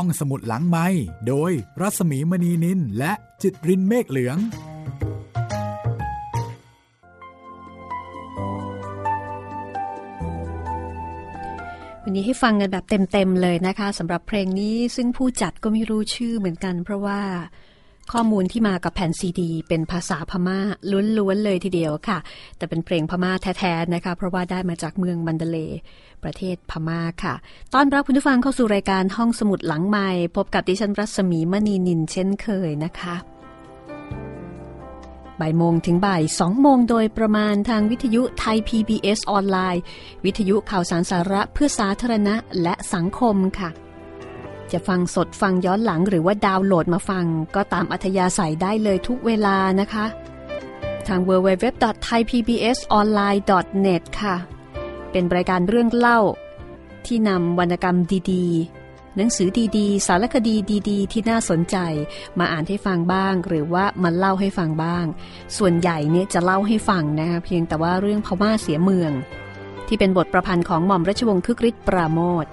ห้องสมุดหลังไม้โดยรัสมีมณีนินและจิตรินเมฆเหลือง วันนี้ให้ฟังกันแบบเต็มๆเลยนะคะสำหรับเพลงนี้ซึ่งผู้จัดก็ไม่รู้ชื่อเหมือนกัน เพราะว่า ข้อมูลที่มากับแผ่นซีดี เป็นภาษาพม่าล้วนๆเลยทีเดียวค่ะ แต่เป็นเพลงพม่าแท้ๆนะคะ เพราะว่าได้มาจากเมืองมันเดเล ประเทศพม่าค่ะ ต้อนรับคุณผู้ฟังเข้าสู่รายการห้องสมุดหลังใหม่พบกับดิฉันรัศมีมณีนินเช่นเคยนะคะบ่ายโมงถึงบ่ายสองโมงโดยประมาณทางวิทยุไทย PBS ออนไลน์ วิทยุข่าวสารสาระเพื่อสาธารณะและสังคมค่ะ จะฟังสดฟังย้อนหลังหรือว่าดาวน์โหลดมาฟัง ก็ตามอัธยาศัยได้เลยทุกเวลานะคะ ทาง www.thaipbsonline.net ค่ะ เป็นรายการเรื่องเล่า ที่นำวรรณกรรมดีๆ หนังสือดีๆ สารคดีดีๆ ที่น่าสนใจ มาอ่านให้ฟังบ้าง หรือว่ามาเล่าให้ฟังบ้าง ส่วนใหญ่เนี่ยจะเล่าให้ฟังนะคะเพียงแต่ว่าเรื่องพม่าเสียเมือง ที่เป็นบทประพันธ์ของหม่อมราชวงศ์คึกฤทธิ์ปราโมท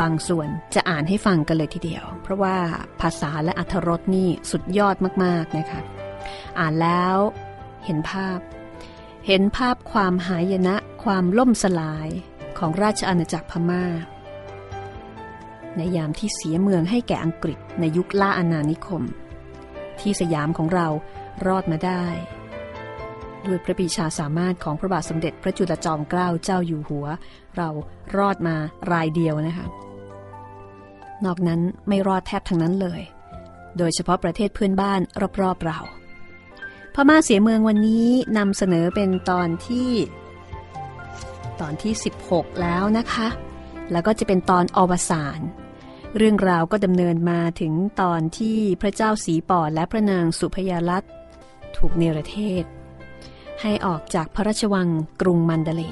บางส่วนจะอ่านให้ฟังกันเลยทีเดียว เพราะว่าภาษาและอัธรสนี่สุดยอดมากๆนะคะอ่านแล้วเห็นภาพ เห็นภาพความหายนะความล่มสลายของราชอาณาจักรพมา่า ในยามที่เสียเมืองให้แก่อังกฤษในยุคล่าอาณานิคม ที่สยามของเรารอดมาได้ ด้วยพระปีชาสามารถของพระบาทสมเด็จพระจุลจอมเกล้าเจ้าอยู่หัว เรารอดมารายเดียวนะคะ นอกนั้นไม่รอดแทบทั้งนั้นเลย โดยเฉพาะประเทศเพื่อนบ้านรอบๆเรา พม่าเสียเมืองวันนี้นำเสนอเป็นตอนที่ ตอนที่ 16 แล้วนะคะ แล้วก็จะเป็นตอนอวสานเรื่องราวก็ดำเนินมาถึงตอนที่พระเจ้าสีปอดและพระนางสุพยาลัตถูกเนรเทศ ให้ออกจากพระราชวังกรุงมันเดเล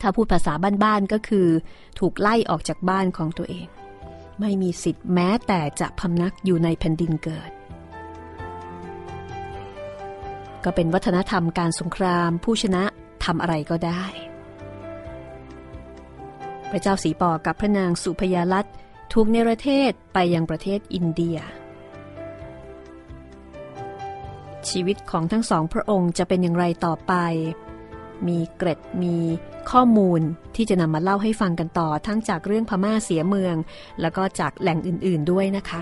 ถ้าพูดภาษาบ้านๆก็คือ ถูกไล่ออกจากบ้านของตัวเอง ไม่มีสิทธิ์แม้แต่จะพำนักอยู่ในแผ่นดินเกิด ก็เป็นวัฒนธรรมการสงคราม ผู้ชนะทำอะไรก็ได้ พระเจ้าสีปอกับพระนางสุพยาลัตถูกเนรเทศไปยังประเทศอินเดีย ชีวิตของทั้งสองพระองค์จะเป็นอย่างไรต่อไป มีเกร็ดมีข้อมูลที่จะนำมาเล่าให้ฟังกันต่อทั้งจากเรื่องพม่าเสียเมือง แล้วก็จากแหล่งอื่นๆด้วยนะคะ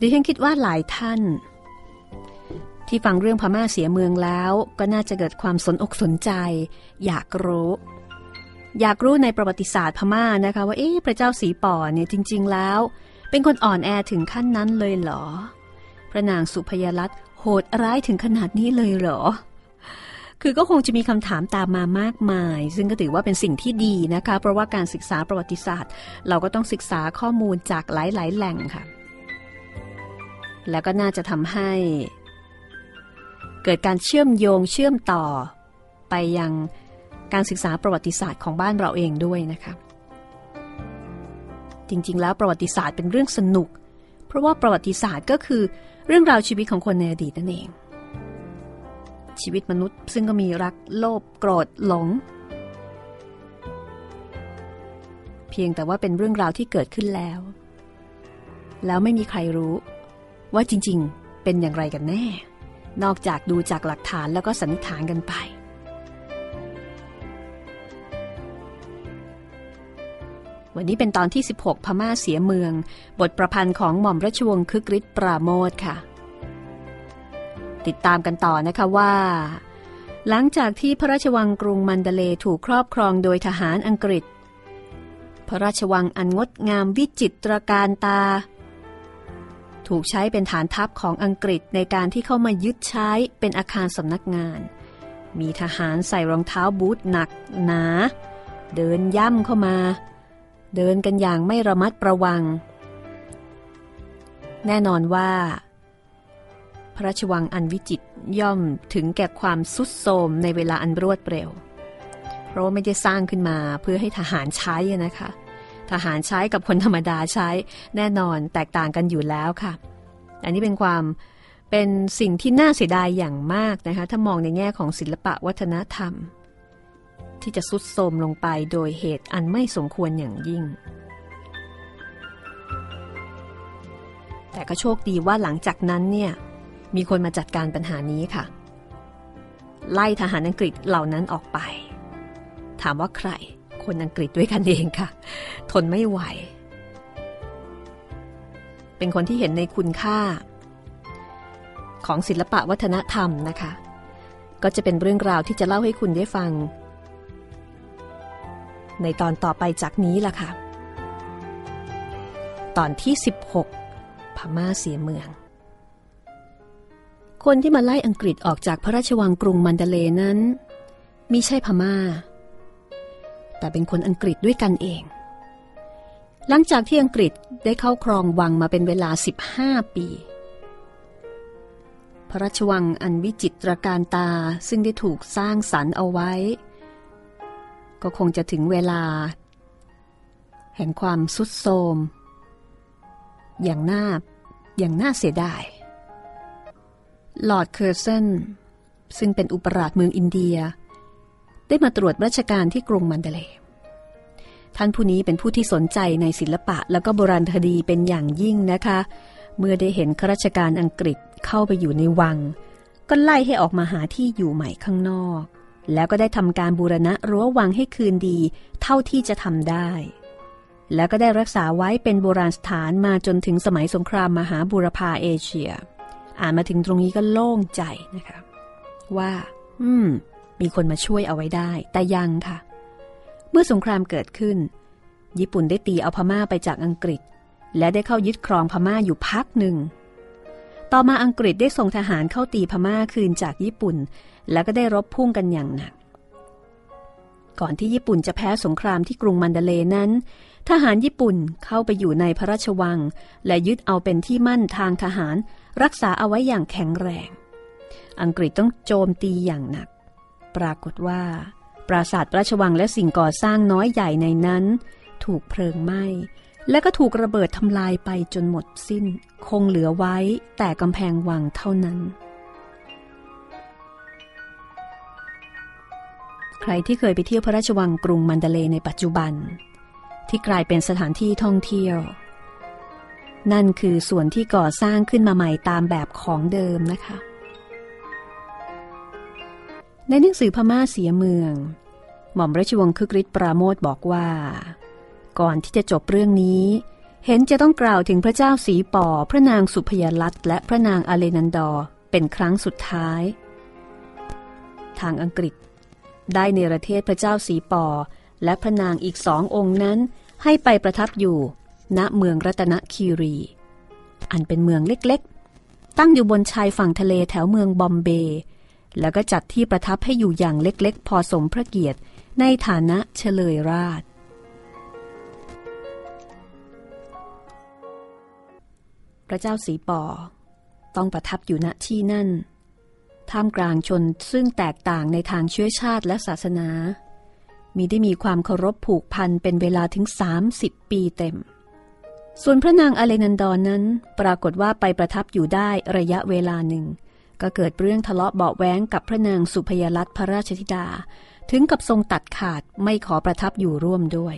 ดิฉันคิดว่าหลายท่าน ที่ฟังเรื่องพม่าเสียเมืองแล้วก็น่าจะเกิดความสนอกสนใจ อยากรู้อยากรู้ในประวัติศาสตร์พม่านะคะว่าเอ๊ะพระเจ้าสีป่อเนี่ยจริง ๆ แล้ว เป็นคนอ่อนแอถึงขั้นนั้นเลยเหรอ พระนางสุพยลัตโหดร้ายถึงขนาดนี้เลยเหรอ คือก็คงจะมีคำถามตามมามากมาย ซึ่งก็ถือว่าเป็นสิ่งที่ดีนะคะ เพราะว่าการศึกษาประวัติศาสตร์ เราก็ต้องศึกษาข้อมูลจากหลาย ๆ แหล่งค่ะ แล้วก็น่าจะทำให้ เกิดการเชื่อมโยงเชื่อมต่อไปยังการศึกษาประวัติศาสตร์ของบ้านเราเองด้วยนะคะ จริงๆ แล้วประวัติศาสตร์เป็นเรื่องสนุก เพราะว่าประวัติศาสตร์ก็คือ เรื่องราวชีวิตของคนในอดีตนั่นเอง ชีวิตมนุษย์ซึ่งก็มีรักโลภโกรธหลง เพียงแต่ว่าเป็นเรื่องราวที่เกิดขึ้นแล้ว แล้วไม่มีใครรู้ ว่าจริงๆ เป็นอย่างไรกันแน่ นอกจากดูจากหลักฐานแล้วก็สันนิษฐานกันไป วันนี้เป็นตอนที่ 16 พม่าเสียเมือง บทประพันธ์ของหม่อมราชวงศ์คึกฤทธิ์ปราโมทค่ะ ติดตามกันต่อนะคะว่า หลังจากที่พระราชวังกรุงมันเดเลถูกครอบครองโดยทหารอังกฤษ พระราชวังอันงดงามวิจิตรการตา ถูกใช้เป็นฐานทัพของอังกฤษในการที่เข้ามายึดใช้เป็นอาคารสำนักงาน มีทหารใส่รองเท้าบูทหนักหนา เดินย่ำเข้ามา เดินกันอย่างไม่ระมัดระวัง แน่นอนว่า พระราชวังอันวิจิตย่อมถึงแก่ความสุดโทมในเวลาอันรวดเร็ว เพราะว่าไม่ได้สร้างขึ้นมาเพื่อให้ทหารใช้นะคะ ทหารใช้กับคนธรรมดาใช้แน่นอนแตกต่างกันอยู่แล้วค่ะ อันนี้เป็นความเป็นสิ่งที่น่าเสียดายอย่างมากนะคะ ถ้ามองในแง่ของศิลปะวัฒนธรรม ที่จะสุดโทมลงไปโดยเหตุอันไม่สมควรอย่างยิ่ง แต่ก็โชคดีว่าหลังจากนั้นเนี่ยมีคนมาจัดการปัญหานี้ค่ะ ไล่ทหารอังกฤษเหล่านั้นออกไป ถามว่าใคร คนอังกฤษด้วยกันเองค่ะ ทนไม่ไหว เป็นคนที่เห็นในคุณค่า ของศิลปะวัฒนธรรมนะคะ ก็จะเป็นเรื่องราวที่จะเล่าให้คุณได้ฟัง ในตอนต่อไปจากนี้ล่ะค่ะ ตอนที่ 16 พม่าเสียเมือง คนที่มาไล่อังกฤษออกจากพระราชวังกรุงมันเดเลนั้นมิใช่พม่า แต่เป็นคนอังกฤษด้วยกันเอง หลังจากที่อังกฤษได้เข้าครองวังมาเป็นเวลา 15 ปี พระราชวังอันวิจิตรตระการตาซึ่งได้ถูกสร้างสรรค์เอาไว้ ก็คงจะถึงเวลา แห่งความทรุดโทรมอย่างน่าอย่างน่าเสียดายลอร์ดเคอร์เซนซึ่งเป็นอุปราชเมืองอินเดีย ได้มาตรวจราชการที่กรุงมัณฑะเลย์ท่านผู้นี้เป็นผู้ที่สนใจในศิลปะแล้วก็โบราณคดีเป็นอย่างยิ่งนะคะ เมื่อได้เห็นข้าราชการอังกฤษเข้าไปอยู่ในวัง ก็ไล่ให้ออกมาหาที่อยู่ใหม่ข้างนอก แล้วก็ได้ทำการบูรณะรั้ววังให้คืนดีเท่าที่จะทำได้ แล้วก็ได้รักษาไว้เป็นโบราณสถานมาจนถึงสมัยสงครามมหาบูรพาเอเชีย อ่านมาถึงตรงนี้ก็โล่งใจนะคะ ว่า อืม มีคนมาช่วยเอาไว้ได้ แต่ยังค่ะ เมื่อสงครามเกิดขึ้น ญี่ปุ่นได้ตีเอาพม่าไปจากอังกฤษ และได้เข้ายึดครองพม่าอยู่พักหนึ่งต่อมาอังกฤษได้ส่งทหารเข้าตีพม่าคืนจากญี่ปุ่น แล้วก็ได้รบพุ่งกันอย่างหนัก ก่อนที่ญี่ปุ่นจะแพ้สงครามที่กรุงมันเดเลนั้น ทหารญี่ปุ่นเข้าไปอยู่ในพระราชวัง และยึดเอาเป็นที่มั่นทางทหาร รักษาเอาไว้อย่างแข็งแรง อังกฤษต้องโจมตีอย่างหนัก ปรากฏว่า ปราสาทราชวังและสิ่งก่อสร้างน้อยใหญ่ในนั้น ถูกเพลิงไหม้และก็ถูกระเบิดทำลายไปจนหมดสิ้น คงเหลือไว้แต่กำแพงวังเท่านั้น ใครที่เคยไปเที่ยวพระราชวังกรุงมันเดเลในปัจจุบัน ที่กลายเป็นสถานที่ท่องเที่ยว นั่นคือส่วนที่ก่อสร้างขึ้นมาใหม่ตามแบบของเดิมนะคะ ในหนังสือพม่าเสียเมือง หม่อมราชวงศ์คึกฤทธิ์ปราโมทบอกว่า ก่อนที่จะจบเรื่องนี้ เห็นจะต้องกล่าวถึงพระเจ้าสีป่อพระนางสุพยลัตและพระนางอเลนันดอเป็นครั้งสุดท้าย ทางอังกฤษ ได้เนรเทศพระเจ้าสีปอ และพระนางอีกสององค์นั้น ให้ไปประทับอยู่ ณเมืองรัตนคีรี อันเป็นเมืองเล็กๆ ตั้งอยู่บนชายฝั่งทะเลแถวเมืองบอมเบย์แล้วก็จัดที่ประทับให้อยู่อย่างเล็กๆ พอสมพระเกียรติในฐานะเฉลยราช พระเจ้าสีปอ ต้องประทับอยู่ณที่นั่น ท่ามกลางชนซึ่งแตกต่างในทางเชื้อชาติและศาสนา มีได้มีความเคารพผูกพันเป็นเวลาถึง 30 ปีเต็ม ส่วนพระนางอเลนันดอนนั้น ปรากฏว่าไปประทับอยู่ได้ระยะเวลาหนึ่ง ก็เกิดเรื่องทะเลาะเบาแว้งกับพระนางสุพยลัตพระราชธิดา ถึงกับทรงตัดขาดไม่ขอประทับอยู่ร่วมด้วย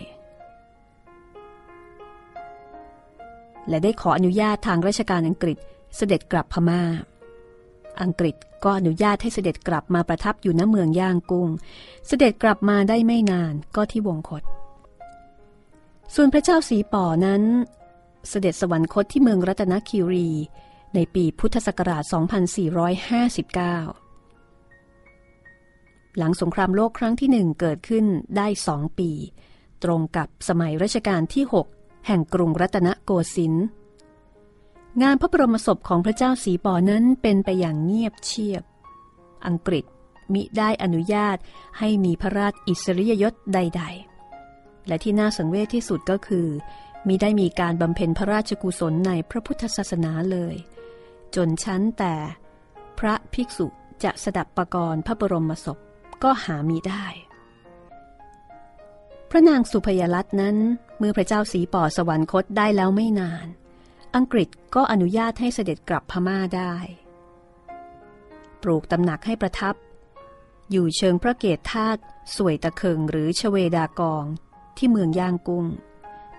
และได้ขออนุญาตทางราชการอังกฤษเสด็จกลับพมา่าอังกฤษ ก็อนุญาตให้เสด็จกลับมาประทับอยู่ณเมืองย่างกุ้ง เสด็จกลับมาได้ไม่นานก็ที่วงคต ส่วนพระเจ้าสีป่อนั้น เสด็จสวรรคตที่เมืองรัตนคีรี ในปีพุทธศักราช 2459 หลังสงครามโลกครั้งที่หนึ่งเกิดขึ้นได้สองปี ตรงกับสมัยรัชกาลที่ 6 แห่งกรุงรัตนโกสินทร์ งานพระบรมศพของพระเจ้าสีป่อนั้นเป็นไปอย่างเงียบเชียบ อังกฤษมิได้อนุญาตให้มีพระราชอิสริยยศใด ๆ และที่น่าสังเวชที่สุดก็คือ มิได้มีการบำเพ็ญพระราชกุศลในพระพุทธศาสนาเลย จนชั้นแต่พระภิกษุจะสดับประกรณ์พระบรมศพก็หามีได้ พระนางสุพยลัตน์นั้น เมื่อพระเจ้าสีป่อสวรรคตได้แล้วไม่นาน อังกฤษก็อนุญาตให้เสด็จกลับพม่าได้ ปลูกตำหนักให้ประทับ อยู่เชิงพระเกศธาตุสวยตะเคิงหรือชเวดากองที่เมืองย่างกุ้ง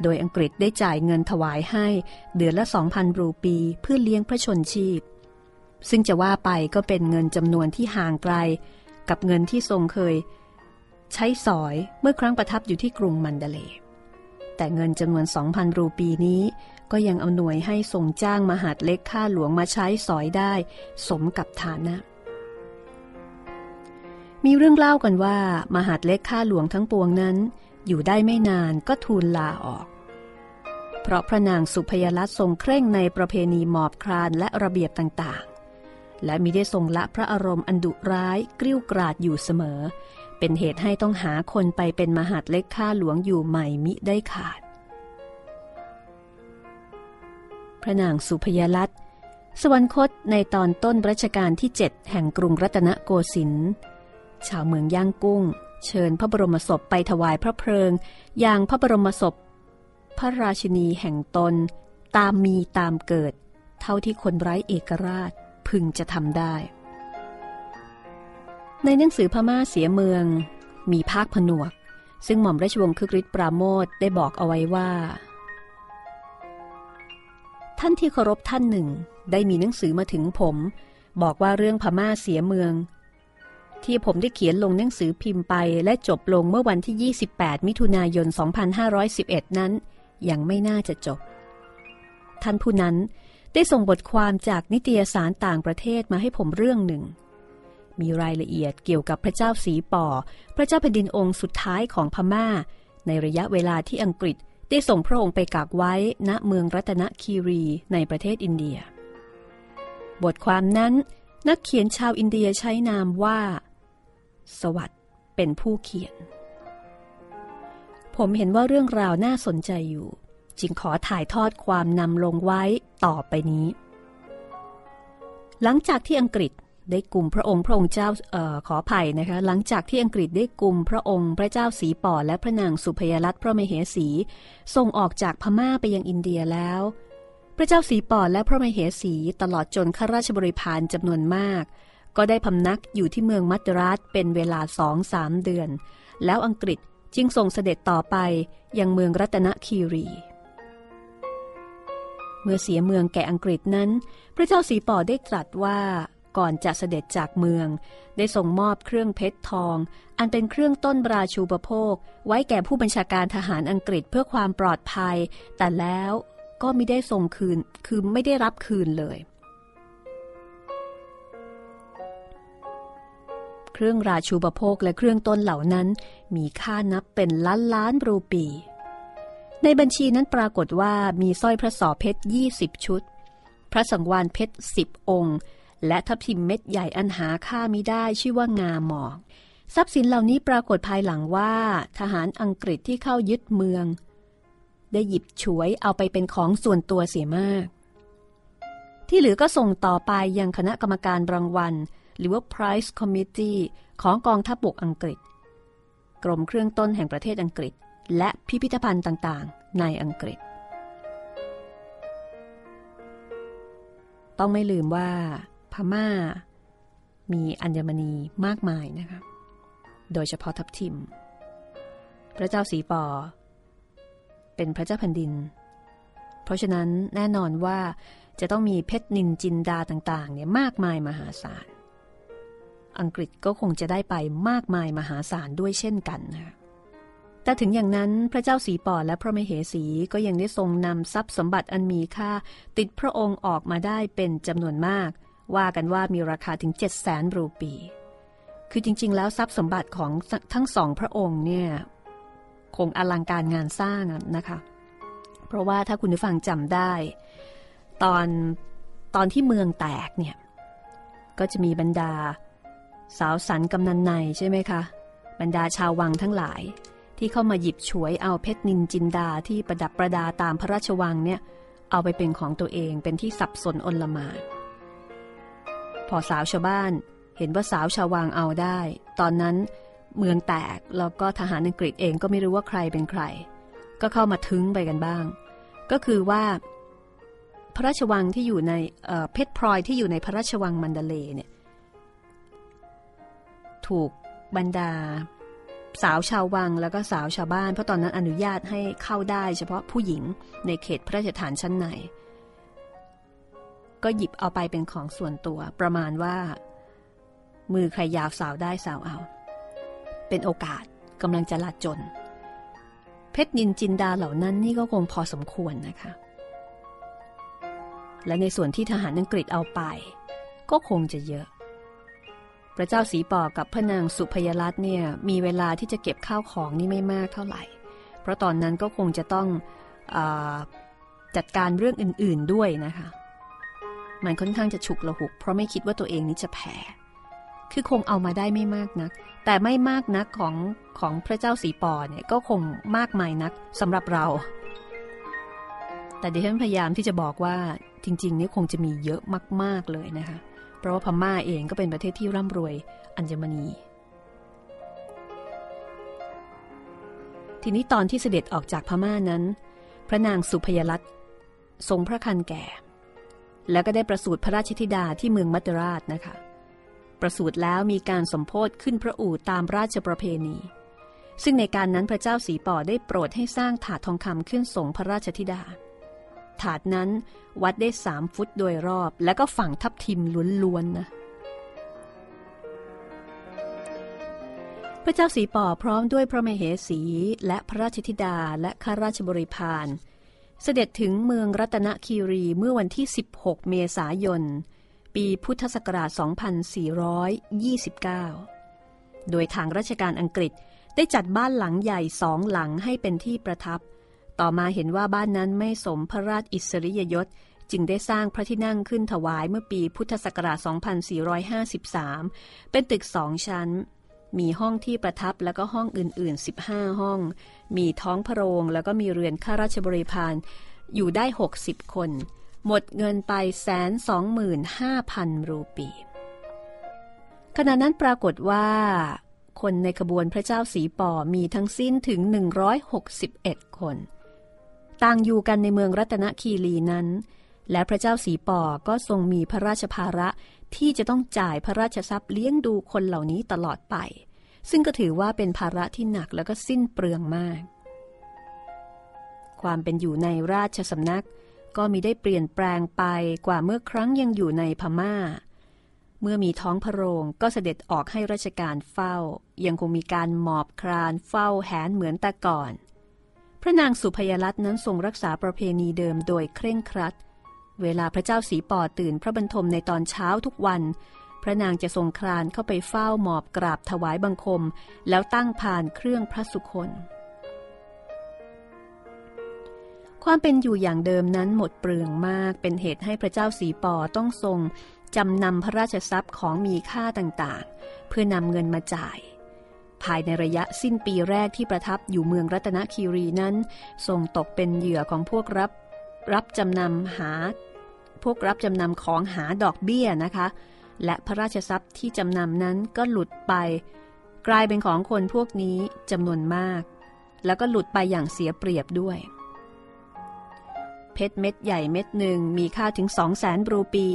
โดยอังกฤษได้จ่ายเงินถวายให้เดือนละ 2,000 รูปีเพื่อเลี้ยงพระชนชีพ ซึ่งจะว่าไปก็เป็นเงินจำนวนที่ห่างไกล กับเงินที่ทรงเคย ใช้สอยเมื่อครั้งประทับอยู่ที่กรุงมันเดเลแต่เงินจำนวน 2,000 รูปีนี้ ก็ยังเอาหน่วยให้ทรงจ้างมหาดเล็กข้าหลวงมาใช้สอยได้ สมกับฐานะ มีเรื่องเล่ากันว่า มหาดเล็กข้าหลวงทั้งปวงนั้น อยู่ได้ไม่นานก็ทูลลาออก เพราะพระนางสุพยลัตทรงเคร่งในประเพณีหมอบครานและระเบียบต่างๆ และมิได้ทรงละพระอารมณ์อันดุร้ายกริ้วกราดอยู่เสมอ เป็นเหตุให้ต้องหาคนไปเป็นมหาดเล็กข้าหลวงอยู่ใหม่มิได้ขาด พระนางสุพยลัตสวรรคตในตอนต้นรัชกาลที่เจ็ดแห่งกรุงรัตนโกสินทร์ชาวเมืองย่างกุ้ง เชิญพระบรมศพไปถวายพระเพลิง อย่างพระบรมศพ พระราชินีแห่งตน ตามมีตามเกิด เท่าที่คนไร้เอกราชพึงจะทำได้ ในหนังสือพม่าเสียเมือง มีภาคผนวก ซึ่งหม่อมราชวงศ์คึกฤทธิ์ปราโมทได้บอกเอาไว้ว่า ท่านที่เคารพท่านหนึ่ง ได้มีหนังสือมาถึงผม บอกว่าเรื่องพม่าเสียเมือง ที่ผมได้เขียนลงหนังสือพิมพ์ไปและจบลงเมื่อวันที่ 28 มิถุนายน 2511 นั้น ยังไม่น่าจะจบ ท่านผู้นั้นได้ส่งบทความจากนิตยสารต่างประเทศมาให้ผมเรื่องหนึ่ง มีรายละเอียดเกี่ยวกับพระเจ้าสีป่อ พระเจ้าแผ่นดินองค์สุดท้ายของพมา่า ในระยะเวลาที่อังกฤษ ได้ส่งพระองค์ไปกักไว้ณเมืองรัตนคีรีในประเทศอินเดีย บทความนั้นนักเขียนชาวอินเดียใช้นามว่า สวัสด์เป็นผู้เขียน ผมเห็นว่าเรื่องราวน่าสนใจอยู่ จึงขอถ่ายทอดความนำลงไว้ต่อไปนี้ หลังจากที่อังกฤษ ได้กลุ่มพระองค์พระองค์เจ้าออขออภัยนะคะ หลังจากที่อังกฤษได้กลุ่มพระองค์พระเจ้าสีป่อและพระนางสุพยรัตน์พระมเหสีส่งออกจากพม่าไปยังอินเดียแล้ว พระเจ้าสีป่อและพระมเหสีตลอดจนข้าราชบริพารจำนวนมาก ก็ได้พำนักอยู่ที่เมืองมัตรัสเป็นเวลาสองสามเดือน แล้วอังกฤษจึงส่งเสด็จต่อไปยังเมืองรัตนคีรีเมื่อเสียเมืองแก่อังกฤษนั้น พระเจ้าสีป่อได้ตรัสว่า ก่อนจะเสด็จจากเมือง ได้ส่งมอบเครื่องเพชรทอง อันเป็นเครื่องต้นราชูปโภค ไว้แก่ผู้บัญชาการทหารอังกฤษเพื่อความปลอดภัย แต่แล้วก็ไม่ได้ส่งคืน คือไม่ได้รับคืนเลย เครื่องราชูปโภคและเครื่องต้นเหล่านั้น มีค่านับเป็นล้านล้านรูปี ในบัญชีนั้นปรากฏว่ามีสร้อยพระสอเพชร 20 ชุด พระสังวานเพชร 10 องค์ และทับทิมเม็ดใหญ่อันหาค่ามิได้ชื่อว่างาหมอกทรัพย์สินเหล่านี้ปรากฏภายหลังว่า ทหารอังกฤษที่เข้ายึดเมือง ได้หยิบฉวยเอาไปเป็นของส่วนตัวเสียมาก ที่เหลือก็ส่งต่อไปยังคณะกรรมการรางวัล หรือว่า Prize Committee ของกองทัพบบกอังกฤษ กรมเครื่องต้นแห่งประเทศอังกฤษ และพิพิธภัณฑ์ต่างๆ ในอังกฤษ ต้องไม่ลืมว่า พม่า มีอัญมณีมากมายนะคะโดยเฉพาะทับทิม พระเจ้าสีปอ เป็นพระเจ้าแผ่นดิน เพราะฉะนั้นแน่นอนว่าจะต้องมีเพชรนินจินดาต่างๆเนี่ยมากมายมหาศาล อังกฤษก็คงจะได้ไปมากมายมหาศาลด้วยเช่นกันนะคะแต่ถึงอย่างนั้นพระเจ้าสีปอและพระมเหสีก็ยังได้ทรงนำทรัพย์สมบัติอันมีค่า ติดพระองค์ออกมาได้เป็นจำนวนมาก ว่ากันว่ามีราคาถึง 7 0 0แสนรูปี คือจริง ๆ แล้วทรัพย์สมบัติของทั้งสองพระองค์เนี่ยคงอลังการงานสร้างนะคะ เพราะว่าถ้าคุณผู้ฟังจำได้ ตอนตอนที่เมืองแตกเนี่ยก็จะมีบรรดา สาวสันกำนันในใช่ไหมคะ บรรดาชาววังทั้งหลาย ที่เข้ามาหยิบฉวยเอาเพชรนินจินดาที่ประดับประดาตามพระราชวังเนี่ยเอาไปเป็นของตัวเองเป็นที่สับสนอนลมาน พอสาวชาวบ้าน เห็นว่าสาวชาววังเอาได้ ตอนนั้นเมืองแตกแล้วก็ทหารอังกฤษเองก็ไม่รู้ว่าใครเป็นใคร ก็เข้ามาทึ้งไปกันบ้าง ก็คือว่า พระราชวังที่อยู่ในเพชรพลอยที่อยู่ในพระราชวังมันเดเลเนี่ยถูกบรรดา สาวชาววังแล้วก็สาวชาวบ้าน เพราะตอนนั้นอนุญาตให้เข้าได้เฉพาะผู้หญิงในเขตพระราชฐานชั้นใน ก็หยิบเอาไปเป็นของส่วนตัว ประมาณว่า มือใครยาวสาวได้สาวเอา เป็นโอกาสกำลังจะลาจน เพชรนินจินดาเหล่านั้นนี่ก็คงพอสมควรนะคะ และในส่วนที่ทหารอังกฤษเอาไป ก็คงจะเยอะ พระเจ้าสีปอกับพระนางสุพยรัตน์เนี่ยมีเวลาที่จะเก็บข้าวของนี่ไม่มากเท่าไหร่ เพราะตอนนั้นก็คงจะต้องอจัดการเรื่องอื่น ๆด้วยนะคะ มันค่อนข้างจะฉุกละหุก เพราะไม่คิดว่าตัวเองนี้จะแพ้คือคงเอามาได้ไม่มากนัก แต่ไม่มากนักของของพระเจ้าสีปอเนี่ยก็คงมากมายนักสำหรับเรา แต่ดิฉันพยายามที่จะบอกว่าจริงๆนี่คงจะมีเยอะมาก ๆเลยนะคะ เพราะว่าพม่าเองก็เป็นประเทศที่ร่ำรวยอัญมณี ทีนี้ตอนที่เสด็จออกจากพม่านั้น พระนางสุพยรัตน์ทรงพระคันแก่ แล้วก็ได้ประสูติพระราชธิดาที่เมืองมัตตราชนะคะ ประสูติแล้วมีการสมโพธขึ้นพระอู่ตามราชประเพณี ซึ่งในการนั้นพระเจ้าสีป่อได้โปรดให้สร้างถาดทองคำขึ้นส่งพระราชธิดา ถาดนั้นวัดได้สามฟุตโดยรอบ แล้วก็ฝั่งทับทิมล้วนๆนะพระเจ้าสีป่อพร้อมด้วยพระมเหสีและพระราชธิดาและข้าราชบริพาร เสด็จถึงเมืองรัตนคีรีเมื่อวันที่ 16 เมษายน ปีพุทธศักราช 2429 โดยทางราชการอังกฤษได้จัดบ้านหลังใหญ่สองหลังให้เป็นที่ประทับ ต่อมาเห็นว่าบ้านนั้นไม่สมพระราชอิสริยยศ จึงได้สร้างพระที่นั่งขึ้นถวายเมื่อปีพุทธศักราช 2453 เป็นตึกสองชั้น มีห้องที่ประทับแล้วก็ห้องอื่น ๆ 15 ห้อง มีท้องพระโรงแล้วก็มีเรือนข้าราชบริพารอยู่ได้ 60 คน หมดเงินไปแสนสองหมื่นห้าพันรูปี ขณะนั้นปรากฏว่า คนในขบวนพระเจ้าสีป่อมีทั้งสิ้นถึง 161 คน ต่างอยู่กันในเมืองรัตนคีรีนั้น และพระเจ้าสีป่อก็ทรงมีพระราชภาระที่จะต้องจ่ายพระราชทรัพย์เลี้ยงดูคนเหล่านี้ตลอดไป ซึ่งก็ถือว่าเป็นภาระที่หนักแล้วก็สิ้นเปลืองมาก ความเป็นอยู่ในราชสำนักก็มีได้เปลี่ยนแปลงไปกว่าเมื่อครั้งยังอยู่ในพมา่า เมื่อมีท้องพระโรงก็เสด็จออกให้ราชการเฝ้า ยังคงมีการหมอบครานเฝ้าแหนเหมือนแต่ก่อน พระนางสุพยรัตน์นั้นทรงรักษาประเพณีเดิมโดยเคร่งครัด เวลาพระเจ้าสีปอตื่นพระบรรทมในตอนเช้าทุกวัน พระนางจะทรงคลานเข้าไปเฝ้าหมอบกราบถวายบังคม แล้วตั้งผ่านเครื่องพระสุคนความเป็นอยู่อย่างเดิมนั้นหมดเปลืองมากเป็นเหตุให้พระเจ้าสีปอต้องทรงจำนำพระราชทรัพย์ของมีค่าต่างๆ เพื่อนำเงินมาจ่าย ภายในระยะสิ้นปีแรกที่ประทับอยู่เมืองรัตนคีรีนั้นทรงตกเป็นเหยื่อของพวกรับรับจำนำหา พวกรับจำนำของหาดอกเบี้ยนะคะ และพระราชทรัพย์ที่จำนำนั้นก็หลุดไป กลายเป็นของคนพวกนี้จำนวนมาก แล้วก็หลุดไปอย่างเสียเปรียบด้วย เพชรเม็ดใหญ่เม็ดหนึ่งมีค่าถึงสองแสนรูปี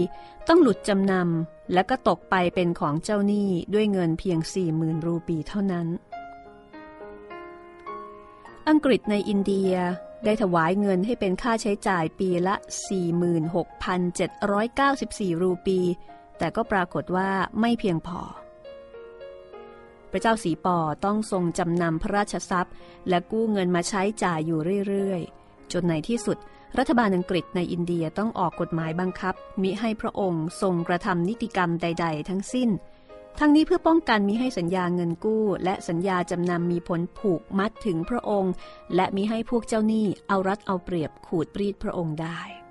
ต้องหลุดจำนำและก็ตกไปเป็นของเจ้าหนี้ด้วยเงินเพียงสี่หมื่นรูปีเท่านั้น อังกฤษในอินเดียได้ถวายเงินให้เป็นค่าใช้จ่ายปีละ 46,794 รูปี แต่ก็ปรากฏว่าไม่เพียงพอ พระเจ้าสีปอต้องทรงจำนำพระราชทรัพย์ และกู้เงินมาใช้จ่ายอยู่เรื่อยๆ จนในที่สุด รัฐบาลอังกฤษในอินเดียต้องออกกฎหมายบังคับ มิให้พระองค์ทรงกระทำนิติกรรมใด ๆ ทั้งสิ้น ทั้งนี้เพื่อป้องกันมิให้สัญญาเงินกู้ และสัญญาจำนำมีผลผูกมัดถึงพระองค์ และมิให้พวกเจ้าหนี้เอารัดเอาเปรียบขูดปรีดพระองค์ได้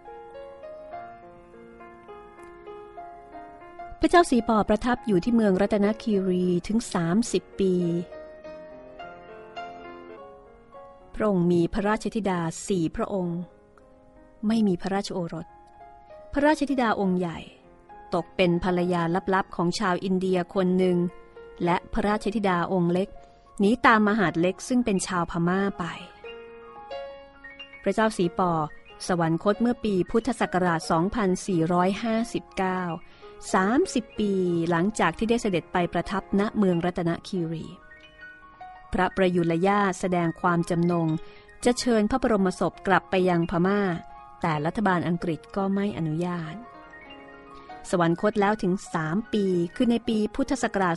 ระเจ้าสีปอประทับอยู่ที่เมืองรัตนคีรีถึง 30 ปี พระองค์มีพระราชธิดาสี่พระองค์ ไม่มีพระราชโอรส พระราชธิดาองค์ใหญ่ ตกเป็นภรรยาลับๆของชาวอินเดียคนหนึ่ง และพระราชธิดาองค์เล็กหนีตามมหาดเล็กซึ่งเป็นชาวพม่าไป พระเจ้าสีปอสวรรคตเมื่อปีพุทธศักราช 2459 30 ปีหลังจากที่ได้เสด็จไปประทับณเมืองรัตนคีรี พระประยุรญาแสดงความจำนง จะเชิญพระบรมศพกลับไปยังพมา่า แต่รัฐบาลอังกฤษก็ไม่อนุญาต สวรรคตแล้วถึง 3 ปี คือในปีพุทธศักราช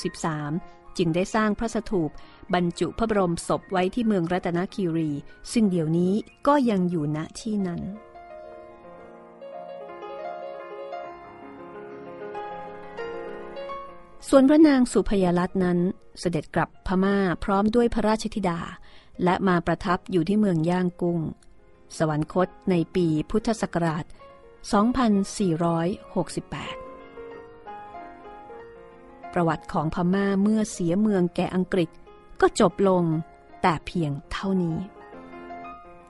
2463 จึงได้สร้างพระสถูปบรรจุพระบรมศพไว้ที่เมืองรัตนคีรี ซึ่งเดี๋ยวนี้ก็ยังอยู่ณที่นั้น ส่วนพระนางสุพยรัตน์นั้นเสด็จกลับพม่าพร้อมด้วยพระราชธิดา และมาประทับอยู่ที่เมืองย่างกุ้ง สวรรคตในปีพุทธศักราช 2468 ประวัติของพม่าเมื่อเสียเมืองแก่อังกฤษก็จบลงแต่เพียงเท่านี้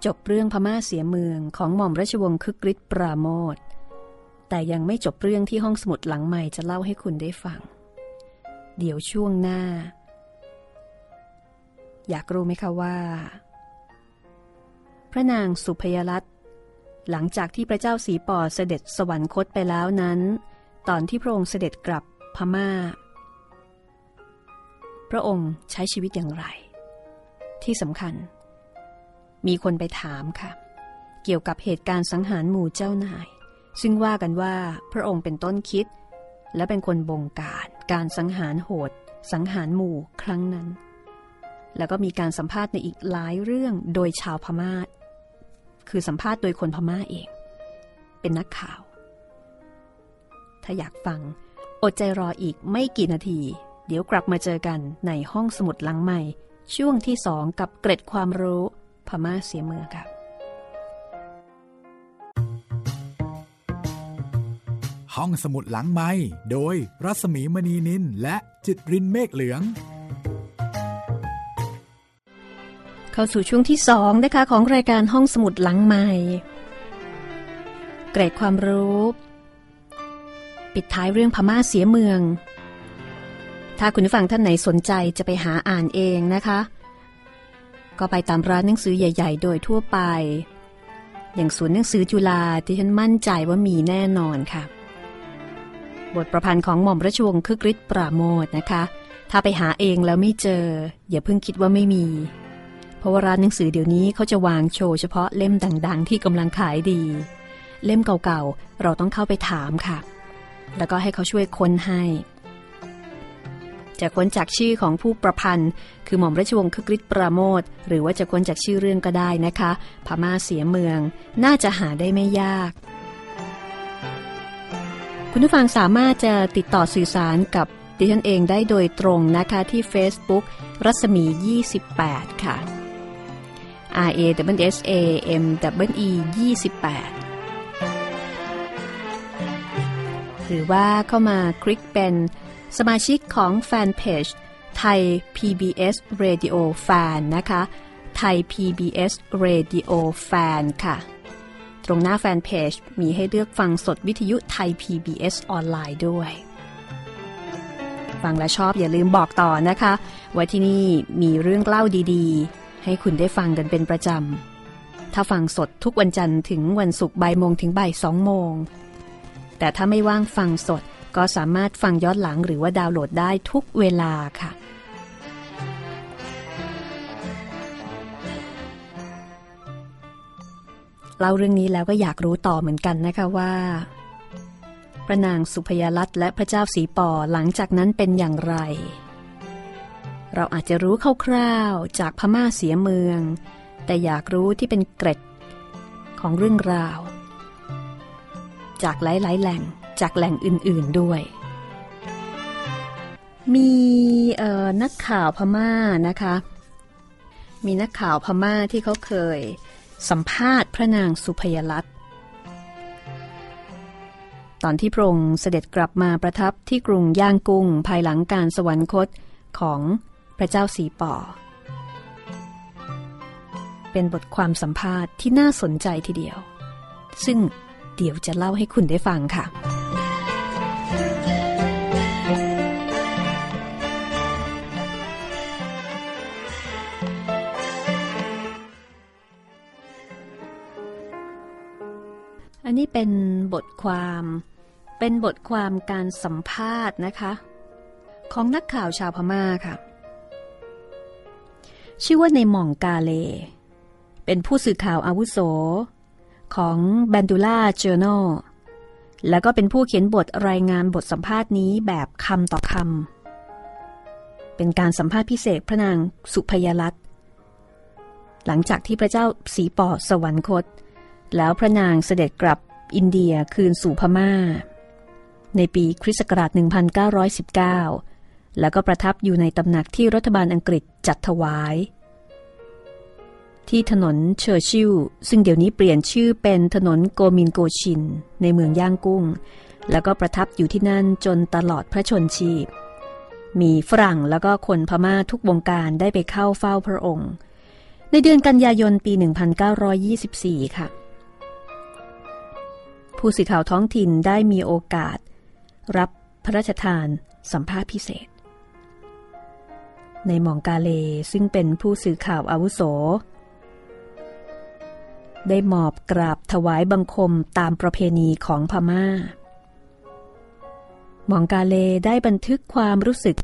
จบเรื่องพม่าเสียเมืองของหม่อมราชวงศ์คึกฤทธิ์ปราโมทแต่ยังไม่จบเรื่องที่ห้องสมุดหลังใหม่จะเล่าให้คุณได้ฟัง เดี๋ยวช่วงหน้า อยากรู้ไหมคะว่า พระนางสุพยรัตหลังจากที่พระเจ้าสีปอเสด็จสวรรคตไปแล้วนั้น ตอนที่พระองค์เสด็จกลับพม่า พระองค์ใช้ชีวิตอย่างไร ที่สำคัญ มีคนไปถามค่ะ เกี่ยวกับเหตุการณ์สังหารหมู่เจ้านาย ซึ่งว่ากันว่าพระองค์เป็นต้นคิด และเป็นคนบงการ การสังหารโหด สังหารหมู่ครั้งนั้น แล้วก็มีการสัมภาษณ์ในอีกหลายเรื่องโดยชาวพมา่าคือสัมภาษณ์โดยคนพม่าเอง เป็นนักข่าว ถ้าอยากฟัง อดใจรออีกไม่กี่นาที เดี๋ยวกลับมาเจอกันในห้องสมุดหลังใหม่ ช่วงที่สองกับเกร็ดความรู้พม่าเสียเมืองค่ะ ห้องสมุดหลังไม้โดยรัสมีมณีนินและจิตรินเมฆเหลือง เข้าสู่ช่วงที่สองนะคะของรายการห้องสมุดหลังใหม่เกรดความรู้ ปิดท้ายเรื่องพม่าเสียเมือง ถ้าคุณฟังท่านไหนสนใจจะไปหาอ่านเองนะคะ ก็ไปตามร้านหนังสือใหญ่ ๆ โดยทั่วไปอย่างศูนย์หนังสือจุฬาที่ฉันมั่นใจว่ามีแน่นอนค่ะ บทประพันธ์ของหม่อมราชวงศ์คึกฤทธิ์ปราโมทนะคะ ถ้าไปหาเองแล้วไม่เจอ อย่าเพิ่งคิดว่าไม่มี เพราะว่าร้านหนังสือเดี๋ยวนี้เขาจะวางโชว์เฉพาะเล่มดังๆ ที่กำลังขายดี เล่มเก่าๆ เราต้องเข้าไปถามค่ะ แล้วก็ให้เขาช่วยค้นให้จะค้นจากชื่อของผู้ประพันธ์ คือหม่อมราชวงศ์คึกฤทธิ์ปราโมทหรือว่าจะค้นจากชื่อเรื่องก็ได้นะคะพม่าเสียเมือง น่าจะหาได้ไม่ยาก คุณผู้ฟังสามารถจะติดต่อสื่อสารกับดิฉันเองได้โดยตรงนะคะที่ Facebook รัศมี 28 ค่ะ R A W S A M W E 28 หรือว่าเข้ามาคลิกเป็นสมาชิกของแฟนเพจไทย PBS Radio Fan นะคะ ไทย PBS Radio Fan ค่ะ ตรงหน้าแฟนเพจมีให้เลือกฟังสดวิทยุไทย PBS ออนไลน์ด้วยฟังและชอบอย่าลืมบอกต่อนะคะ ว่าที่นี่มีเรื่องเล่าดีๆ ให้คุณได้ฟังกันเป็นประจำ ถ้าฟังสดทุกวันจันทร์ถึงวันศุกร์บ่ายโมงถึงบ่ายสองโมง แต่ถ้าไม่ว่างฟังสดก็สามารถฟังย้อนหลังหรือว่าดาวน์โหลดได้ทุกเวลาค่ะ เล่าเรื่องนี้แล้วก็อยากรู้ต่อเหมือนกันนะคะว่าพระนางสุพยรัตและพระเจ้าสีปอหลังจากนั้นเป็นอย่างไร เราอาจจะรู้คร่าวๆจากพม่าเสียเมือง แต่อยากรู้ที่เป็นเกร็ดของเรื่องราว จากหลายๆแหล่งจากแหล่งอื่นๆด้วย มีนักข่าวพม่านะคะ มีนักข่าวพม่าที่เขาเคย สัมภาษณ์พระนางสุพยลัตน์ตอนที่พระองค์เสด็จกลับมาประทับที่กรุงย่างกุ้งภายหลังการสวรรคตของพระเจ้าสีป่อ เป็นบทความสัมภาษณ์ที่น่าสนใจทีเดียว ซึ่งเดี๋ยวจะเล่าให้คุณได้ฟังค่ะ ความ เป็นบทความการสัมภาษณ์นะคะ ของนักข่าวชาวพม่าค่ะ ชื่อว่าในหม่องกาเล เป็นผู้สื่อข่าวอาวุโส ของ Bandoola Journal แล้วก็เป็นผู้เขียนบทรายงานบทสัมภาษณ์นี้แบบคำต่อคำ เป็นการสัมภาษณ์พิเศษพระนางศุภยาลัตหลังจากที่พระเจ้าสีป่อสวรรคต แล้วพระนางเสด็จกลับ อินเดียคืนสู่พม่า ในปีคริสต์ศักราช 1919 แล้วก็ประทับอยู่ในตำหนักที่รัฐบาลอังกฤษจัดถวาย ที่ถนนเชอร์ชิลซึ่งเดี๋ยวนี้เปลี่ยนชื่อเป็นถนนโกมินโกชิน ในเมืองย่างกุ้ง แล้วก็ประทับอยู่ที่นั่นจนตลอดพระชนม์ชีพ มีฝรั่งแล้วก็คนพม่าทุกวงการได้ไปเข้าเฝ้าพระองค์ ในเดือนกันยายนปี 1924 ค่ะ ผู้สื่อข่าวท้องถิ่นได้มีโอกาส รับพระราชทานสัมภาษณ์พิเศษ ในมองกาเลซึ่งเป็นผู้สื่อข่าวอาวุโส ได้มอบกราบถวายบังคมตามประเพณีของพมา่ามองกาเลได้บันทึกความรู้สึก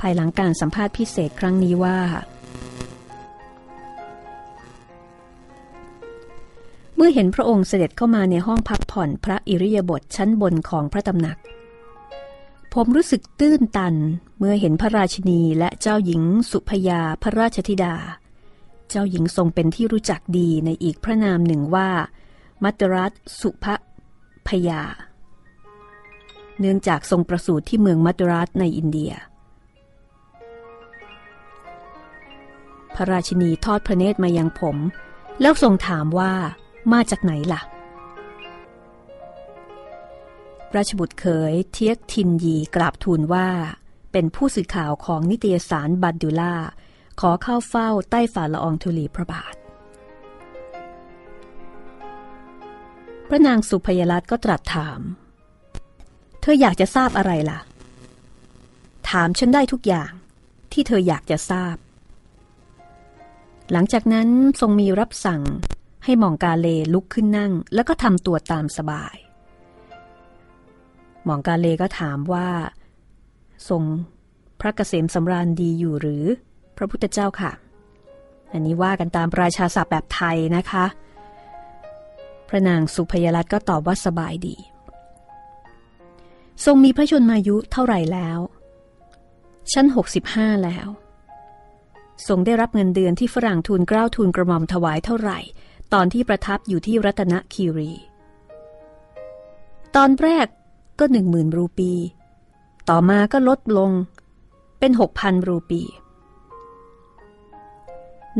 ภายหลังการสัมภาษณ์พิเศษครั้งนี้ว่า เมื่อเห็นพระองค์เสด็จเข้ามาในห้องพักผ่อนพระอิริยาบถชั้นบนของพระตำหนัก ผมรู้สึกตื้นตันเมื่อเห็นพระราชินีและเจ้าหญิงสุพยาพระราชธิดา เจ้าหญิงทรงเป็นที่รู้จักดีในอีกพระนามหนึ่งว่า มัตรัสสุภพยา เนื่องจากทรงประสูติที่เมืองมัตรัสในอินเดีย พระราชินีทอดพระเนตรมายังผม แล้วทรงถามว่า มาจากไหนล่ะ ราชบุตรเขยเทียกทินยีกราบทูลว่า เป็นผู้สื่อข่าวของนิตยสารบัดดูล่า ขอเข้าเฝ้าใต้ฝ่าละอองธุลีพระบาท พระนางสุพยรัตก็ตรัสถาม เธออยากจะทราบอะไรล่ะ ถามฉันได้ทุกอย่างที่เธออยากจะทราบหลังจากนั้นทรงมีรับสั่ง ให้มองกาเลลุกขึ้นนั่ง แล้วก็ทำตัวตามสบาย มองกาเลก็ถามว่า ทรงพระเกษมสำราญดีอยู่หรือ พระพุทธเจ้าค่ะ อันนี้ว่ากันตามราชาศัพท์แบบไทยนะคะ พระนางสุพยรัตก็ตอบว่าสบายดี ทรงมีพระชนมายุเท่าไหร่แล้วชั้นหกสิบห้าแล้วทรงได้รับเงินเดือนที่ฝรั่งทูลเกล้าทูลกระหม่อมถวายเท่าไหร่ ตอนที่ประทับอยู่ที่รัตนคีรี ตอนแรกก็หนึ่งหมื่นรูปี ต่อมาก็ลดลงเป็นหกพันรูปี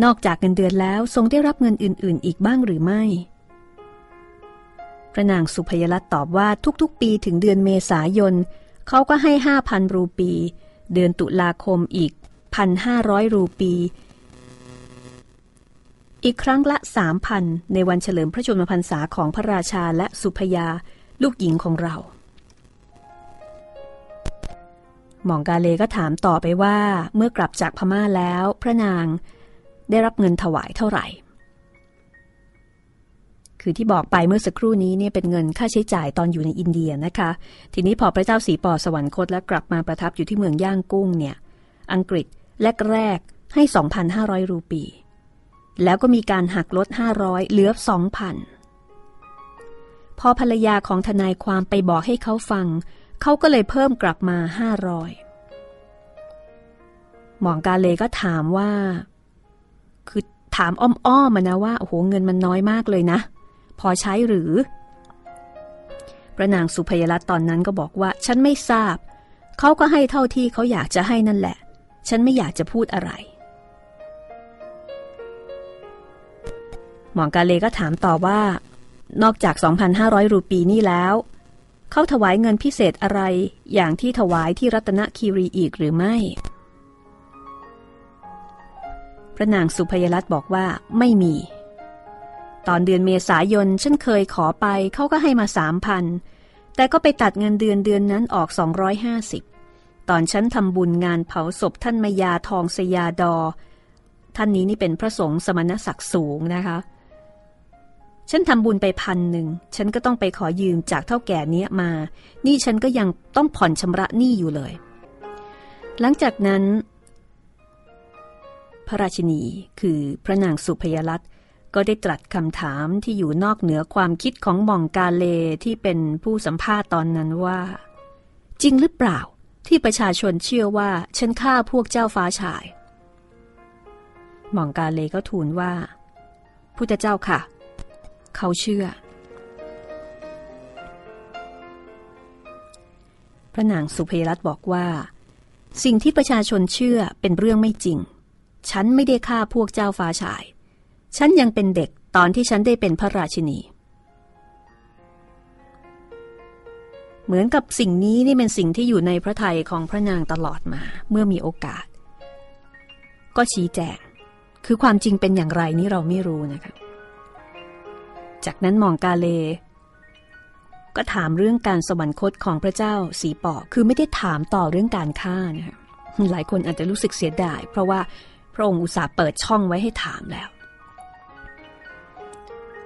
นอกจากเงินเดือนแล้วทรงได้รับเงินอื่น ๆ อีกบ้างหรือไม่พระนางสุพยรัตตอบว่าทุก ๆ ปีถึงเดือนเมษายนเขาก็ให้ห้าพันรูปี เดือนตุลาคมอีกพันห้าร้อยรูปี อีกครั้งละสามพันในวันเฉลิมพระชนมพรรษาของพระราชาและสุพยาลูกหญิงของเรา หม่องกาเลก็ถามต่อไปว่าเมื่อกลับจากพม่าแล้วพระนางได้รับเงินถวายเท่าไหร่ คือที่บอกไปเมื่อสักครู่นี้เนี่ยเป็นเงินค่าใช้จ่ายตอนอยู่ในอินเดียนะคะ ทีนี้พอพระเจ้าสีปอสวรรคตและกลับมาประทับอยู่ที่เมืองย่างกุ้งเนี่ย อังกฤษแรกๆให้ 2,500 รูปี แล้วก็มีการหักลด 500 เหลือ 2,000 พอภรรยาของทนายความไปบอกให้เขาฟัง เขาก็เลยเพิ่มกลับมา 500 หมองกาเลก็ถามว่า คือถามอ้อมๆมานะว่า โอ้โห เงินมันน้อยมากเลยนะ พอใช้หรือ พระนางสุพยรัตตอนนั้นก็บอกว่า ฉันไม่ทราบ เขาก็ให้เท่าที่เขาอยากจะให้นั่นแหละ ฉันไม่อยากจะพูดอะไร หมองกาเลก็ถามต่อว่า นอกจาก 2,500 รูปีนี่แล้ว เขาถวายเงินพิเศษอะไรอย่างที่ถวายที่รัตนคีรีอีกหรือไม่ พระนางสุพยรัตบอกว่าไม่มี ตอนเดือนเมษายนฉันเคยขอไปเขาก็ให้มาสามพันแต่ก็ไปตัดเงินเดือนเดือนนั้นออก 250 ตอนฉันทำบุญงานเผาศพท่านมายาทองสยาดอ ท่านนี้นี่เป็นพระสงฆ์สมณศักดิ์สูงนะคะ ฉันทำบุญไปพันหนึ่ง ฉันก็ต้องไปขอยืมจากเท่าแก่นี้มา นี่ฉันก็ยังต้องผ่อนชำระหนี้อยู่เลย หลังจากนั้น พระราชินีคือพระนางสุพยรัตน์ก็ได้ตรัสคำถามที่อยู่นอกเหนือความคิดของมองกาเลที่เป็นผู้สัมภาษณ์ตอนนั้นว่า จริงหรือเปล่าที่ประชาชนเชื่อว่าฉันฆ่าพวกเจ้าฟ้าชายมองกาเลก็ทูลว่าพุทธเจ้าค่ะ เขาเชื่อ พระนางสุเพรัตบอกว่า สิ่งที่ประชาชนเชื่อเป็นเรื่องไม่จริง ฉันไม่ได้ฆ่าพวกเจ้าฟ้าชาย ฉันยังเป็นเด็กตอนที่ฉันได้เป็นพระราชินี เหมือนกับสิ่งนี้นี่เป็นสิ่งที่อยู่ในพระทัยของพระนางตลอดมาเมื่อมีโอกาส ก็ชี้แจงคือความจริงเป็นอย่างไรนี่เราไม่รู้นะคะ จากนั้นมองกาเล ก็ถามเรื่องการสวรรคตของพระเจ้าสีปอคือไม่ได้ถามต่อเรื่องการฆ่านะคะหลายคนอาจจะรู้สึกเสียดาย เพราะว่าพระองค์อุตส่าห์เปิดช่องไว้ให้ถามแล้ว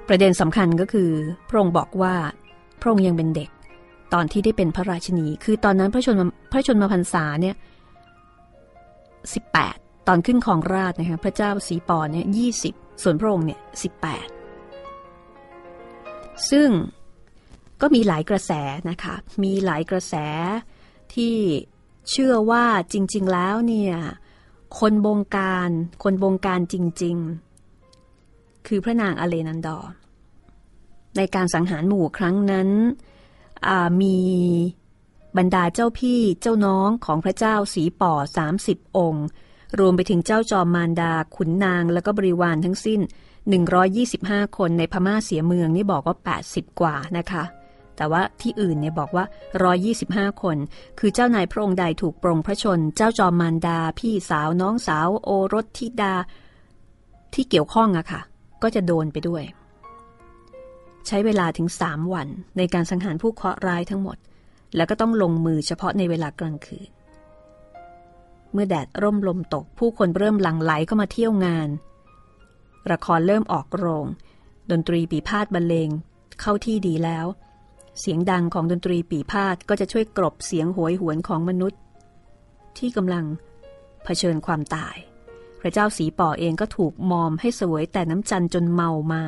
ประเด็นสำคัญก็คือ พระองค์บอกว่า พระองค์ยังเป็นเด็ก ตอนที่ได้เป็นพระราชนี คือตอนนั้นพระชนพระชนมพรรษาเนี่ยสิตอนขึ้นของราชนะคะพระเจ้าสีปอเนี่ยยีส่วนพระองค์เนี่ยสิ ซึ่งก็มีหลายกระแสนะคะ มีหลายกระแสที่เชื่อว่าจริง ๆ แล้วเนี่ยคนบงการคนบงการจริง ๆ คือพระนางอเลนันดอ ในการสังหารหมู่ครั้งนั้นมีบรรดาเจ้าพี่เจ้าน้องของพระเจ้าสีป่อ 30 องค์ รวมไปถึงเจ้าจอมมารดาขุนนางและก็บริวารทั้งสิ้น 125 คนในพม่าเสียเมืองนี่บอกว่า 80 กว่านะคะ แต่ว่าที่อื่นเนี่ยบอกว่า 125 คน คือเจ้านายพระองค์ใดถูกปรงพระชน เจ้าจอมมารดา พี่สาวน้องสาว โอรสธิดา ที่เกี่ยวข้องอะค่ะ ก็จะโดนไปด้วย ใช้เวลาถึง 3 วันในการสังหารผู้เคราะห์ร้ายทั้งหมด แล้วก็ต้องลงมือเฉพาะในเวลากลางคืน เมื่อแดดร่มลมตกผู้คนเริ่มหลั่งไหลเข้ามาเที่ยวงาน ละครเริ่มออกโรง ดนตรีปีพาดบรรเลงเข้าที่ดีแล้ว เสียงดังของดนตรีปีพาดก็จะช่วยกรบเสียงโหยหวนของมนุษย์ ที่กำลังเผชิญความตาย พระเจ้าสีป่อเองก็ถูกมอมให้สวยแต่น้ำจันจนเมาไมา้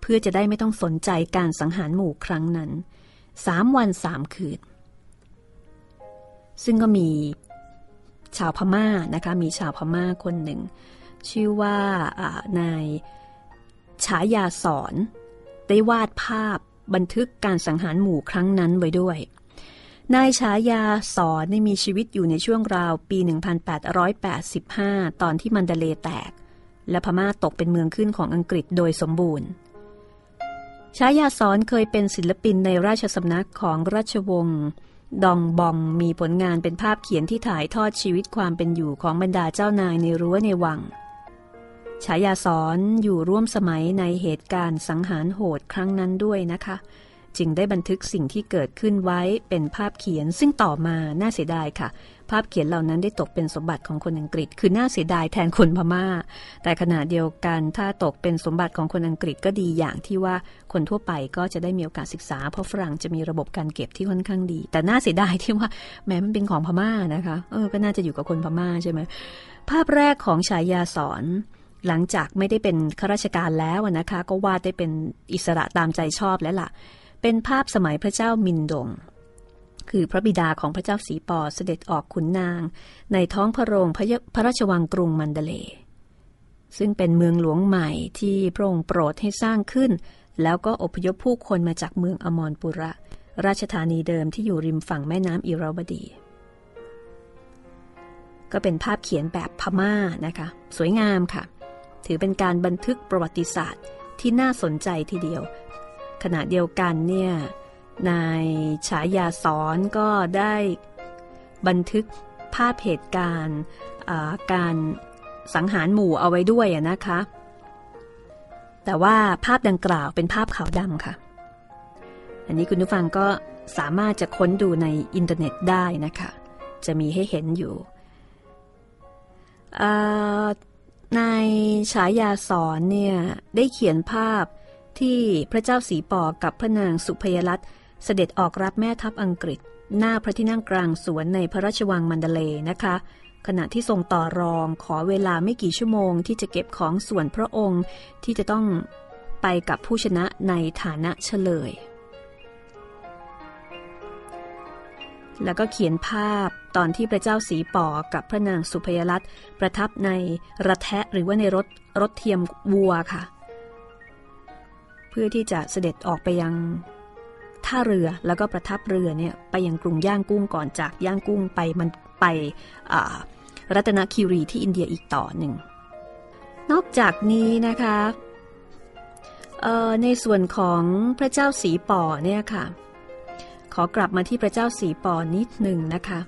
เพื่อจะได้ไม่ต้องสนใจการสังหารหมู่ครั้งนั้นสามวันสามคืน ซึ่งก็มีชาวพม่านะคะ มีชาวพม่าคนหนึ่ง ชื่อว่านายฉายาสอน ได้วาดภาพบันทึกการสังหารหมู่ครั้งนั้นไว้ด้วย นายฉายาสอนได้มีชีวิตอยู่ในช่วงราวปี 1885 ตอนที่มันเดเลแตก และพม่าตกเป็นเมืองขึ้นของอังกฤษโดยสมบูรณ์ฉายาสอนเคยเป็นศิลปินในราชสำนักของราชวงศ์ดองบองมีผลงานเป็นภาพเขียนที่ถ่ายทอดชีวิตความเป็นอยู่ของบรรดาเจ้านายในรั้วในวัง ฉายาสอนอยู่ร่วมสมัยในเหตุการณ์สังหารโหดครั้งนั้นด้วยนะคะ จึงได้บันทึกสิ่งที่เกิดขึ้นไว้เป็นภาพเขียนซึ่งต่อมาน่าเสียดายค่ะ ภาพเขียนเหล่านั้นได้ตกเป็นสมบัติของคนอังกฤษ คือน่าเสียดายแทนคนพมา่า แต่ขณะเดียวกันถ้าตกเป็นสมบัติของคนอังกฤษก็ดีอย่างที่ว่าคนทั่วไปก็จะได้มีโอกาสศึกษา เพราะฝรั่งจะมีระบบการเก็บที่ค่อนข้างดี แต่น่าเสียดายที่ว่าแม้มันเป็นของพม่านะคะเออก็น่าจะอยู่กับคนพม่าใช่ไหมภาพแรกของฉายาสอน หลังจากไม่ได้เป็นข้าราชการแล้วนะคะ ก็วาดได้เป็นอิสระตามใจชอบแล้วล่ะ เป็นภาพสมัยพระเจ้ามินดง คือพระบิดาของพระเจ้าสีปอเสด็จออกขุนนาง ในท้องพระโรงพระพระราชวังกรุงมันเดเล ซึ่งเป็นเมืองหลวงใหม่ที่พระองค์โปรดให้สร้างขึ้น แล้วก็อพยพผู้คนมาจากเมืองอมรปุระ ราชธานีเดิมที่อยู่ริมฝั่งแม่น้ำอิราวดีก็เป็นภาพเขียนแบบพม่านะคะ สวยงามค่ะ ถือเป็นการบันทึกประวัติศาสตร์ที่น่าสนใจทีเดียว ขณะเดียวกันเนี่ยนายฉายาสอนก็ได้บันทึกภาพเหตุการณ์การสังหารหมู่เอาไว้ด้วยนะคะ แต่ว่าภาพดังกล่าวเป็นภาพขาวดำค่ะ อันนี้คุณผู้ฟังก็สามารถจะค้นดูในอินเทอร์เน็ตได้นะคะ จะมีให้เห็นอยู่ นายฉายาสอนเนี่ยได้เขียนภาพที่พระเจ้าสีปอกับพระนางสุพยรัตเสด็จออกรับแม่ทัพอังกฤษ หน้าพระที่นั่งกลางสวนในพระราชวังมันเดเลนะคะ ขณะที่ทรงต่อรองขอเวลาไม่กี่ชั่วโมง ที่จะเก็บของส่วนพระองค์ที่จะต้องไปกับผู้ชนะในฐานะเฉลย แล้วก็เขียนภาพตอนที่พระเจ้าสีป่อกับพระนางสุพยรัตน์ประทับในระแทะหรือว่าในรถรถเทียมวัวค่ะ เพื่อที่จะเสด็จออกไปยังท่าเรือแล้วก็ประทับเรือเนี่ยไปยังกรุงย่างกุ้งก่อนจากย่างกุ้งไปมันไปรัตนคิรีที่อินเดียอีกต่อหนึ่ง นอกจากนี้นะคะในส่วนของพระเจ้าสีป่อเนี่ยค่ะ อกลับมาที่พระเจ้าสีปอนิดหนึ่งนะคะ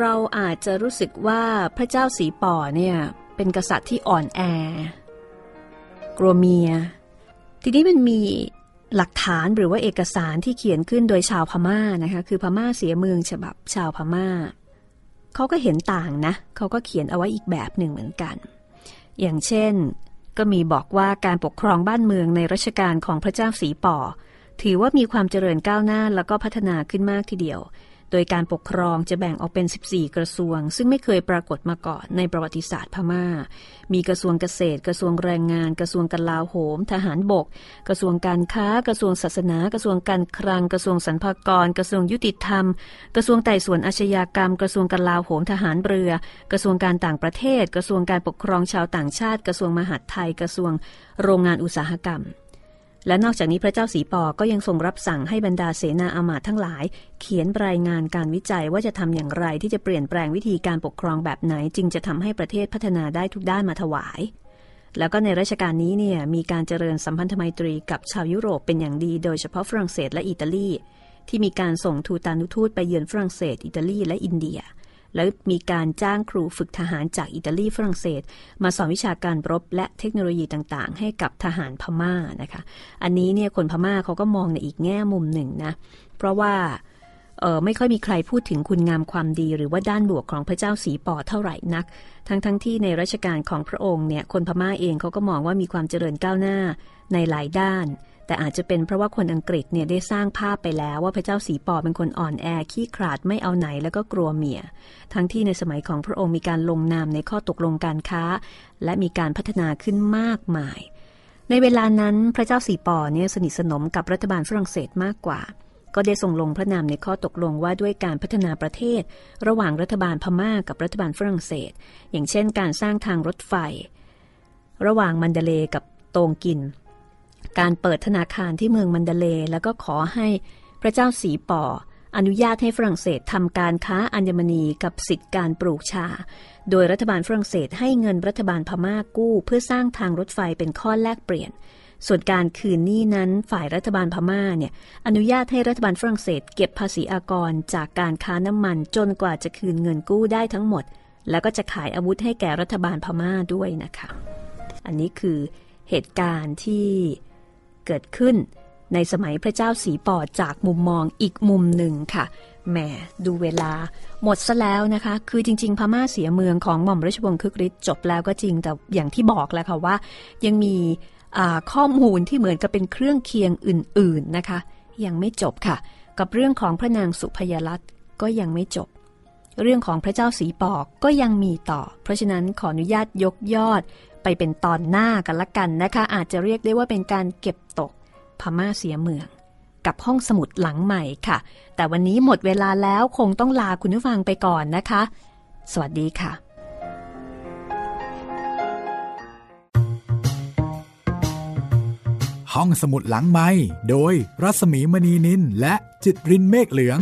เราอาจจะรู้สึกว่าพระเจ้าสีปอเนี่ยเป็นกษัตริย์ที่อ่อนแอ กลัวเมีย ทีนี้มันมีหลักฐานหรือว่าเอกสารที่เขียนขึ้นโดยชาวพม่านะคะ คือพม่าเสียเมืองฉบับชาวพม่า เขาก็เห็นต่างนะ เขาก็เขียนเอาไว้อีกแบบหนึ่งเหมือนกัน อย่างเช่น ก็มีบอกว่าการปกครองบ้านเมืองในรัชกาลของพระเจ้าสีป่อ ถือว่ามีความเจริญก้าวหน้าแล้วก็พัฒนาขึ้นมากทีเดียว โดยการปกครองจะแบ่งออกเป็น 14 กระทรวง ซึ่งไม่เคยปรากฏมาก่อนในประวัติศาสตร์พมา่า มีกระทรวงเกษตร กระทรวงแรงงาน กระทรวงกลาโหม ทหารบก กระทรวงการค้า กระทรวงศาสนา กระทรวงการคลัง กระทรวงสรรพากร กระทรวงยุติธรรม กระทรวงไต่สวนอาชญากรรม กระทรวงกลาโหม ทหารเรือ กระทรวงการต่างประเทศ กระทรวงการปกครองชาวต่างชาติ กระทรวงมหาดไทย กระทรวงโรงงานอุตสาหกรรม และนอกจากนี้พระเจ้าสีปอก็ยังทรงรับสั่งให้บรรดาเสนาอามาตย์ทั้งหลาย เขียนรายงานการวิจัยว่าจะทำอย่างไรที่จะเปลี่ยนแปลงวิธีการปกครองแบบไหน จึงจะทำให้ประเทศพัฒนาได้ทุกด้านมาถวาย แล้วก็ในรัชกาลนี้เนี่ยมีการเจริญสัมพันธไมตรีกับชาวยุโรปเป็นอย่างดี โดยเฉพาะฝรั่งเศสและอิตาลี ที่มีการส่งทูตานุทูตไปเยือนฝรั่งเศส อิตาลีและอินเดีย แล้วมีการจ้างครูฝึกทหารจากอิตาลีฝรั่งเศส มาสอนวิชาการรบและเทคโนโลยีต่างๆ ให้กับทหารพม่านะคะ อันนี้เนี่ยคนพม่าเขาก็มองในอีกแง่มุมหนึ่งนะ เพราะว่าเออไม่ค่อยมีใครพูดถึงคุณงามความดีหรือว่าด้านบวกของพระเจ้าสีปอเท่าไหร่นัก ทั้งๆทที่ในรัชกาลของพระองค์เนี่ยคนพม่าเองเขาก็มองว่ามีความเจริญก้าวหน้าในหลายด้าน แต่อาจจะเป็นเพราะว่าคนอังกฤษเนี่ยได้สร้างภาพไปแล้วว่าพระเจ้าสีปอเป็นคนอ่อนแอขี้ขลาดไม่เอาไหนแล้วก็กลัวเมีย ทั้งที่ในสมัยของพระองค์มีการลงนามในข้อตกลงการค้า และมีการพัฒนาขึ้นมากมาย ในเวลานั้นพระเจ้าสีปอเนี่ยสนิทสนมกับรัฐบาลฝรั่งเศสมากกว่า ก็ได้ส่งลงพระนามในข้อตกลงว่าด้วยการพัฒนาประเทศ ระหว่างรัฐบาลพม่ากับรัฐบาลฝรั่งเศส อย่างเช่น การสร้างทางรถไฟ ระหว่างมันเดเลกับโตงกิน การเปิดธนาคารที่เมืองมันเดเล แล้วก็ขอให้พระเจ้าสีป่อ อนุญาตให้ฝรั่งเศสทำการค้าอัญมณีกับสิทธิการปลูกชา โดยรัฐบาลฝรั่งเศสให้เงินรัฐบาลพม่ากู้ เพื่อสร้างทางรถไฟเป็นข้อแลกเปลี่ยน ส่วนการคืนหนี้นั้นฝ่ายรัฐบาลพม่าเนี่ยอนุญาตให้รัฐบาลฝรั่งเศส เก็บภาษีอากรจากการค้าน้ำมันจนกว่าจะคืนเงินกู้ได้ทั้งหมด แล้วก็จะขายอาวุธให้แก่รัฐบาลพม่าด้วยนะคะ อันนี้คือเหตุการณ์ที่ เกิดขึ้น ในสมัยพระเจ้าสีปอดจากมุมมองอีกมุมหนึ่งค่ะแหมดูเวลา หมดซะแล้วนะคะ คือจริง ๆ พม่าเสียเมืองของหม่อมราชวงศ์คึกฤทธิ์จบแล้วก็จริงแต่อย่างที่บอกแล้วค่ะว่า ยังมีข้อมูลที่เหมือนกับเป็นเครื่องเคียงอื่น ๆนะคะ ยังไม่จบค่ะ กับเรื่องของพระนางสุพยรัตน์ก็ยังไม่จบ เรื่องของพระเจ้าสีปอกก็ยังมีต่อ เพราะฉะนั้นขออนุญาตยกยอด ไปเป็นตอนหน้ากันละกันนะคะ อาจจะเรียกได้ว่าเป็นการเก็บตกพม่าเสียเมือง กับห้องสมุดหลังใหม่ค่ะ แต่วันนี้หมดเวลาแล้วคงต้องลาคุณผู้ฟังไปก่อนนะคะ สวัสดีค่ะห้องสมุดหลังไม้โดยรัสมีมณีนินและจิตรินเมฆเหลือง